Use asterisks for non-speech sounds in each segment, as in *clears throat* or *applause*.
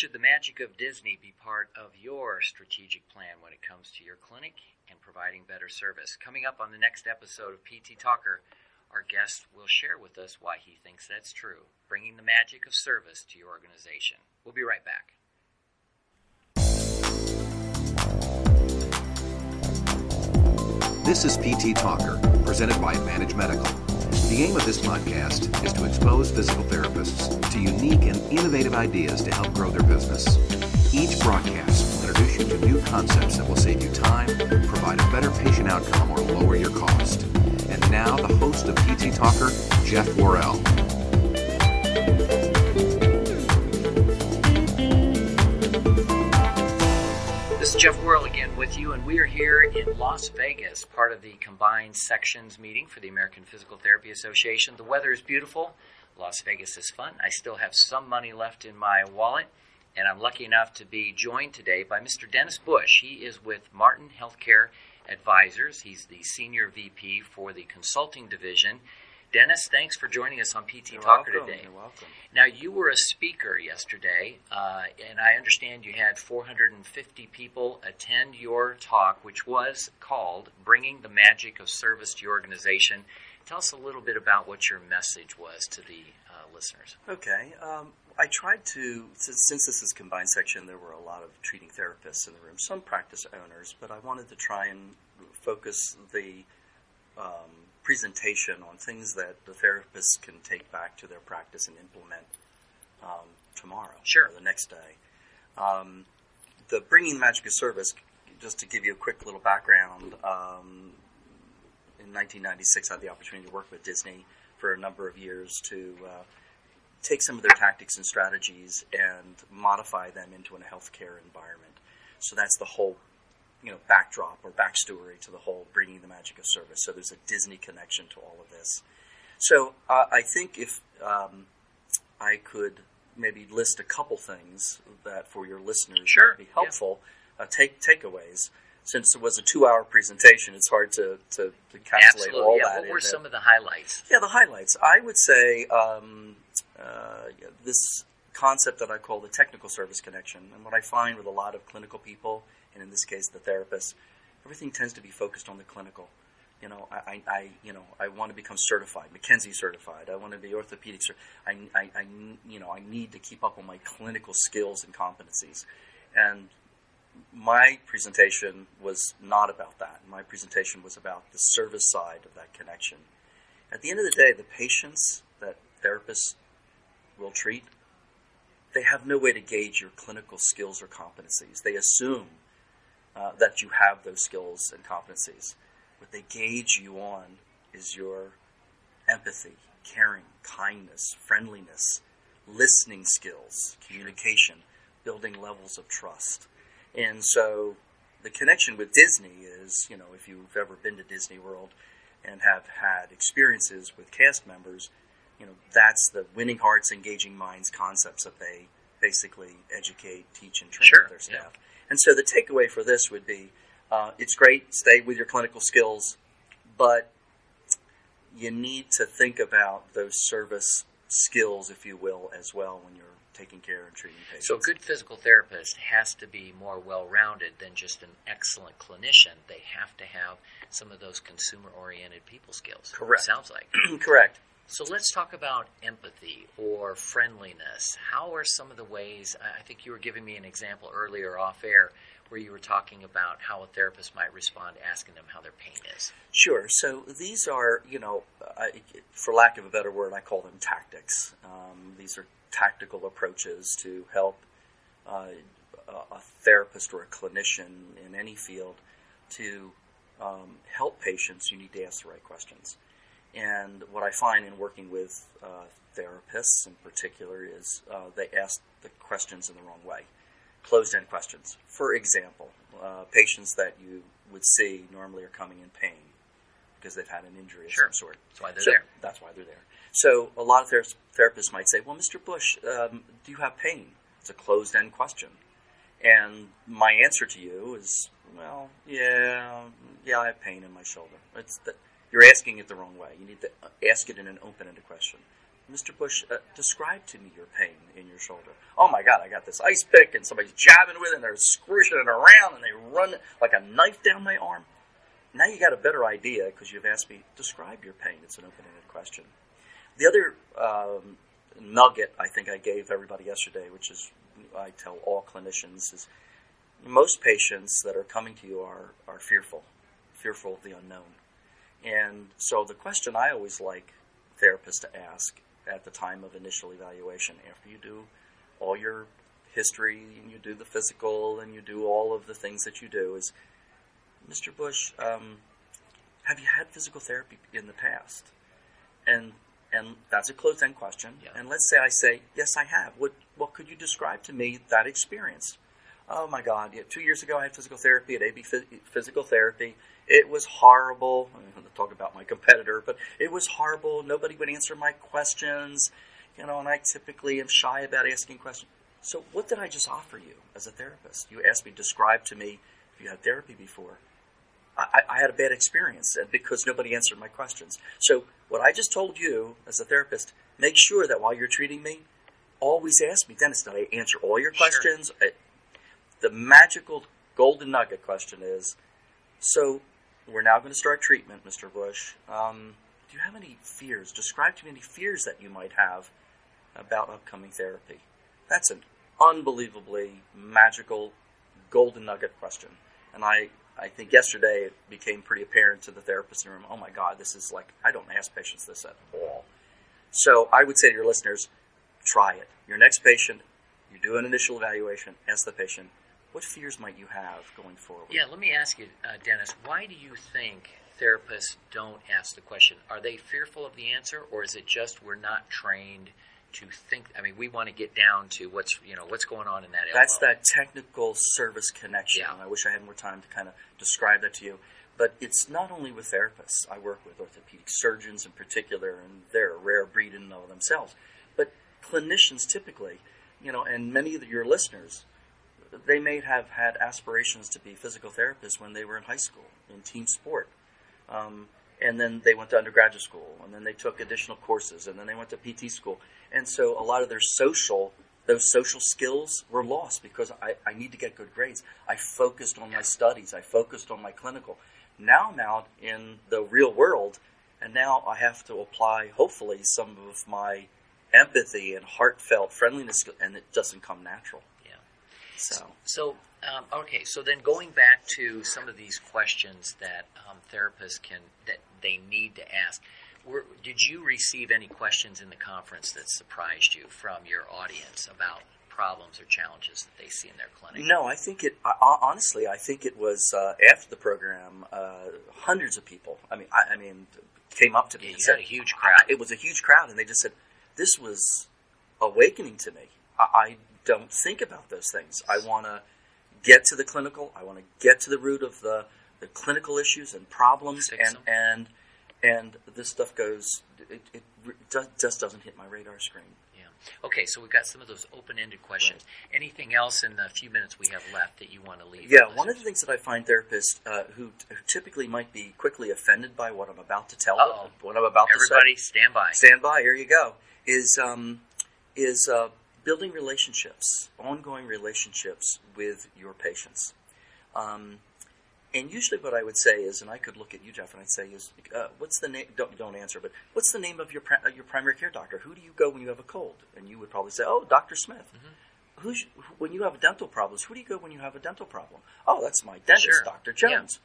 Should the magic of Disney be part of your strategic plan when it comes to your clinic and providing better service? Coming up on the next episode of PT Talker, our guest will share with us why he thinks that's true, bringing the magic of service to your organization. We'll be right back. This is PT Talker, presented by Advantage Medical. The aim of this podcast is to expose physical therapists to unique and innovative ideas to help grow their business. Each broadcast will introduce you to new concepts that will save you time, provide a better patient outcome, or lower your cost. And now, the host of PT Talker, Jeff Worrell. This is Jeff Worrell again with you, and we are here in Las Vegas, part of the combined sections meeting for the American Physical Therapy Association. The weather is beautiful. Las Vegas is fun. I still have some money left in my wallet, and I'm lucky enough to be joined today by Mr. Dennis Bush. He is with Martin Healthcare Advisors. He's the Senior VP for the Consulting Division. Dennis, thanks for joining us on PT You're Talker welcome. today. You're welcome. Now, you were a speaker yesterday, uh, and I understand you had 450 people attend your talk, which was called Bringing the Magic of Service to Your Organization. Tell us a little bit about what your message was to the uh, listeners. Okay. Um, I tried to, since, this is combined section, there were a lot of treating therapists in the room, some practice owners, but I wanted to try and focus the um, presentation on things that the therapists can take back to their practice and implement um, tomorrow Sure. or the next day. Um, the bringing magic of service, just to give you a quick little background, um, in 1996, I had the opportunity to work with Disney for a number of years to uh, take some of their tactics and strategies and modify them into a healthcare environment. So that's the whole, you know, backdrop or backstory to the whole bringing the magic of service. So there's a Disney connection to all of this. So uh, I think if um, I could maybe list a couple things that for your listeners Sure, might be yeah. helpful, uh, take takeaways. Since it was a two-hour presentation, it's hard to, to, to encapsulate all Yeah. that. What were some of the highlights? yeah, the highlights. I would say um, uh, this concept that I call the technical service connection, and what I find with a lot of clinical people, and in this case the therapist, everything tends to be focused on the clinical. You know, I, I, you know, I want to become certified, McKenzie certified. I want to be orthopedic. I, I, I, you know, I need to keep up on my clinical skills and competencies, and my presentation was not about that. My presentation was about the service side of that connection. At the end of the day, the patients that therapists will treat, they have no way to gauge your clinical skills or competencies. They assume uh, that you have those skills and competencies. What they gauge you on is your empathy, caring, kindness, friendliness, listening skills, communication, building levels of trust. And so the connection with Disney is, you know, if you've ever been to Disney World and have had experiences with cast members, you know, that's the winning hearts, engaging minds concepts that they basically educate, teach, and train Sure, their yeah. And so the takeaway for this would be uh, it's great, stay with your clinical skills, but you need to think about those service skills, if you will, as well when you're taking care and treating patients. So, a good physical therapist has to be more well rounded than just an excellent clinician. They have to have some of those consumer oriented people skills. Correct. Sounds like. *clears throat* Correct. So, let's talk about empathy or friendliness. How are some of the ways? I think you were giving me an example earlier off air where you were talking about how a therapist might respond asking them how their pain is. Sure. So these are, you know, I, for lack of a better word, I call them tactics. Um, these are tactical approaches to help uh, a a therapist or a clinician in any field to um, help patients. You need to ask the right questions. And what I find in working with uh, therapists in particular is uh, they ask the questions in the wrong way closed end questions. For example, uh, patients that you would see normally are coming in pain because they've had an injury of Sure. some sort. That's why they're So there. That's why they're there. So a lot of thera- therapists might say, "Well, Mr. Bush, um, do you have pain?" It's a closed end question, and my answer to you is, "Well, yeah, yeah, I have pain in my shoulder." It's the, you're asking it the wrong way. You need to ask it in an open ended question. Mr. Bush, uh, describe to me your pain in your shoulder. Oh my God, I got this ice pick and somebody's jabbing with it and they're squishing it around and they run like a knife down my arm. Now you got a better idea because you've asked me, describe your pain. It's an open ended question. The other um, nugget I think I gave everybody yesterday, which is I tell all clinicians, is most patients that are coming to you are, are fearful, fearful of the unknown. And so the question I always like therapists to ask at the time of initial evaluation, after you do all your history and you do the physical and you do all of the things that you do, is Mr. Bush, um, have you had physical therapy in the past? And and that's a closed end question. Yeah. And let's say I say, yes, I have. What what could you describe to me that experience? Oh my God! Yeah, two years ago, I had physical therapy at AB Physical Therapy. It was horrible. I'm going to talk about my competitor, but it was horrible. Nobody would answer my questions, you know, and I typically am shy about asking questions. So, what did I just offer you as a therapist? You asked me, to describe to me if you had therapy before. I, I had a bad experience because nobody answered my questions. So, what I just told you as a therapist, make sure that while you're treating me, always ask me, Dennis, did I answer all your questions? Sure. The magical golden nugget question is so we're now going to start treatment, Mr. Bush. Um, do you have any fears? Describe to me any fears that you might have about upcoming therapy. That's an unbelievably magical golden nugget question. And I, I think yesterday it became pretty apparent to the therapist in the room, oh my God, this is like, I don't ask patients this at all. So I would say to your listeners, try it. Your next patient, you do an initial evaluation, ask the patient, what fears might you have going forward? Yeah, let me ask you, uh, Dennis, why do you think therapists don't ask the question? Are they fearful of the answer, or is it just we're not trained to think? I mean, we want to get down to what's you know what's going on in that. That's that technical service connection. Yeah. I wish I had more time to kind of describe that to you. But it's not only with therapists. I work with orthopedic surgeons in particular, and they're a rare breed in and of themselves. But clinicians typically, you know, and many of your listeners, they may have had aspirations to be physical therapists when they were in high school in team sport. Um, and then they went to undergraduate school, and then they took additional courses, and then they went to PT school. And so a lot of their social, those social skills were lost because I, I need to get good grades. I focused on my studies, I focused on my clinical. Now I'm out in the real world, and now I have to apply, hopefully, some of my empathy and heartfelt friendliness, and it doesn't come natural. So, So, um, okay, so then going back to some of these questions that um, therapists can that they need to ask. Were, did you receive any questions in the conference that surprised you from your audience about problems or challenges that they see in their clinic? No, I think it. I, honestly, I think it was uh, after the program. Uh, hundreds of people. I mean, I, I mean, came up to me Yeah, and said, a huge crowd. It was a huge crowd, and they just said, "This was awakening to me. I, I don't think about those things. I want to get to the clinical. I want to get to the root of the the clinical issues and problems, and them. and and this stuff goes. It, it does, just doesn't hit my radar screen. Yeah. Okay, so we've got some of those open-ended questions. Anything else in the few minutes we have left that you want to leave? Yeah, one of the things that I find therapists uh, who, who typically might be quickly offended by what I'm about to tell Uh-oh. them, what I'm about Everybody, to say. Everybody, stand by. stand by. Here you go. Is um, is uh, building relationships, ongoing relationships with your patients. Um, and usually, what I would say is, and I could look at you, Jeff, and I'd say, is uh, what's the name? Don't don't answer, but what's the name of your pri- uh, your primary care doctor? Who do you go when you have a cold? And you would probably say, oh, Doctor Smith. Who's when you have dental problems? Who do you go when you have a dental problem? Oh, that's my dentist, Sure. Doctor Yeah. Jones.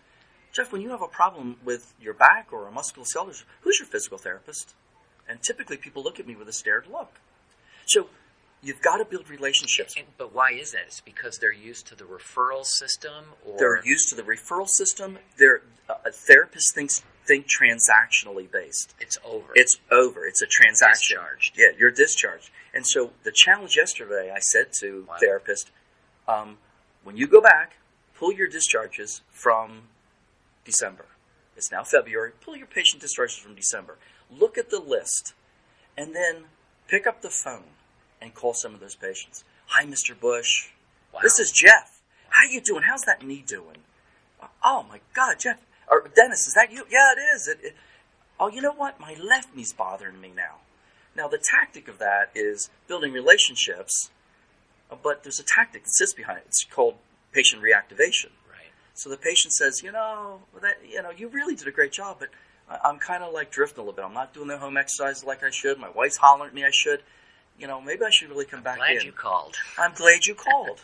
Jeff, when you have a problem with your back or a musculoskeletal, who's your physical therapist? And typically, people look at me with a stared look. So you've got to build relationships. And, but why is that? It's because they're used to the referral system, or They're used to the referral system. They're uh, a therapist thinks think transactionally based. it's over. It's over. It's a transaction. Discharged. Yeah, you're discharged. And so the challenge yesterday, I said to Wow. therapist, um, when you go back, pull your discharges from December. It's now February. Pull your patient discharges from December. Look at the list, and then pick up the phone and call some of those patients. Hi, Mr. Bush. Wow. This is Jeff. How you doing? How's that knee doing? Oh my God, Jeff or Dennis, is that you? Yeah, it is. It, it- oh, you know what? My left knee's bothering me now. Now, the tactic of that is building relationships, but there's a tactic that sits behind it. It's called patient reactivation. Right. So the patient says, you know, that you know, you really did a great job, but I'm kind of like drifting a little bit. I'm not doing the home exercise like I should. My wife's hollering at me I should. You know, maybe I should really come back Glad in. you called. *laughs* I'm glad you called.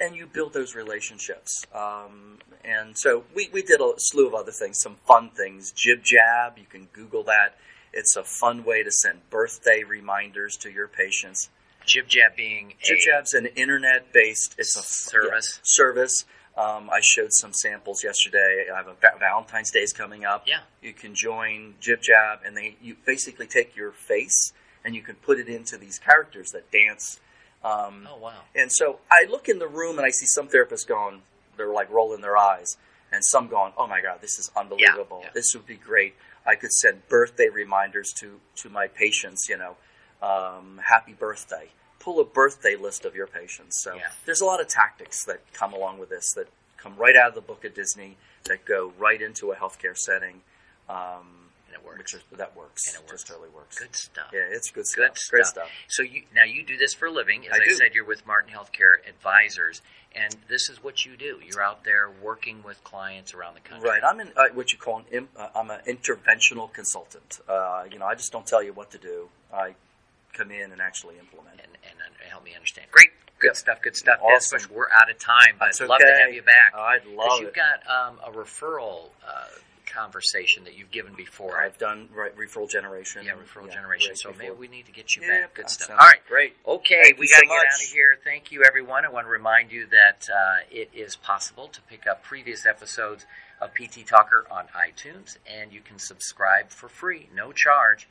and you build those relationships. Um, and so we, we did a slew of other things, some fun things. Jib Jab, you can Google that. It's a fun way to send birthday reminders to your patients. Jib Jab being Jib Jab's an internet based it's a Service. yeah, service. Um, I showed some samples yesterday. I have a va- Valentine's Day is coming up. Yeah. You can join Jib Jab, and they you basically take your face and you can put it into these characters that dance. Um, Oh wow. and so I look in the room and I see some therapists going, they're like rolling their eyes, and some going, "Oh my God, this is unbelievable! yeah. This would be great. I could send birthday reminders to to my patients. You know, um, happy birthday. Pull a birthday list of your patients. So Yeah. there's a lot of tactics that come along with this that come right out of the book of Disney that go right into a healthcare setting. Um, And it works. Which is, that works. And it works. Just totally works. Good stuff. Yeah, it's good stuff. Good stuff. Great stuff. So you now you do this for a living. As I I, said, you're with Martin Healthcare Advisors, and this is what you do. You're out there working with clients around the country. Right. I'm in uh, what you call an im- uh, I'm an interventional consultant. Uh, you know, I just don't tell you what to do. I come in and actually implement. And, and, help me understand. Great. Good Yep. stuff. Good stuff. Awesome. Des, we're out of time, but That's I'd love to have you back. I'd love you've it. got um, a referral uh, conversation that you've given before. I've done right, referral generation. yeah, referral generation. right So maybe we need to get you Yeah, back. Good stuff. All right. great. Okay, Thank we got to so get out of here. Thank you, everyone. I want to remind you that uh, it is possible to pick up previous episodes of PT Talker on iTunes, and you can subscribe for free, no charge,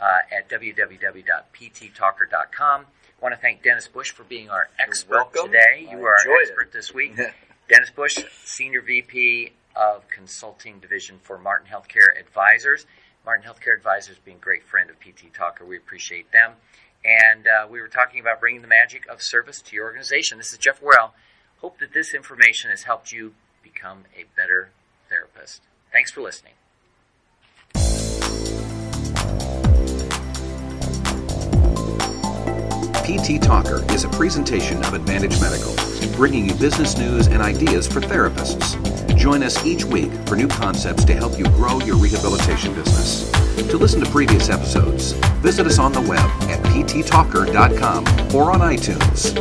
uh, at www.pttalker.com. I want to thank Dennis Bush for being our expert today. You I were our enjoyed it. expert this week. *laughs* Dennis Bush, Senior VP of Consulting Division for Martin Healthcare Advisors. Martin Healthcare Advisors being a great friend of PT Talker. We appreciate them. And uh, we were talking about bringing the magic of service to your organization. This is Jeff Worrell. Hope that this information has helped you become a better therapist. Thanks for listening. PT Talker is a presentation of Advantage Medical, bringing you business news and ideas for therapists. Join us each week for new concepts to help you grow your rehabilitation business. To listen to previous episodes, visit us on the web at pttalker.com or on iTunes.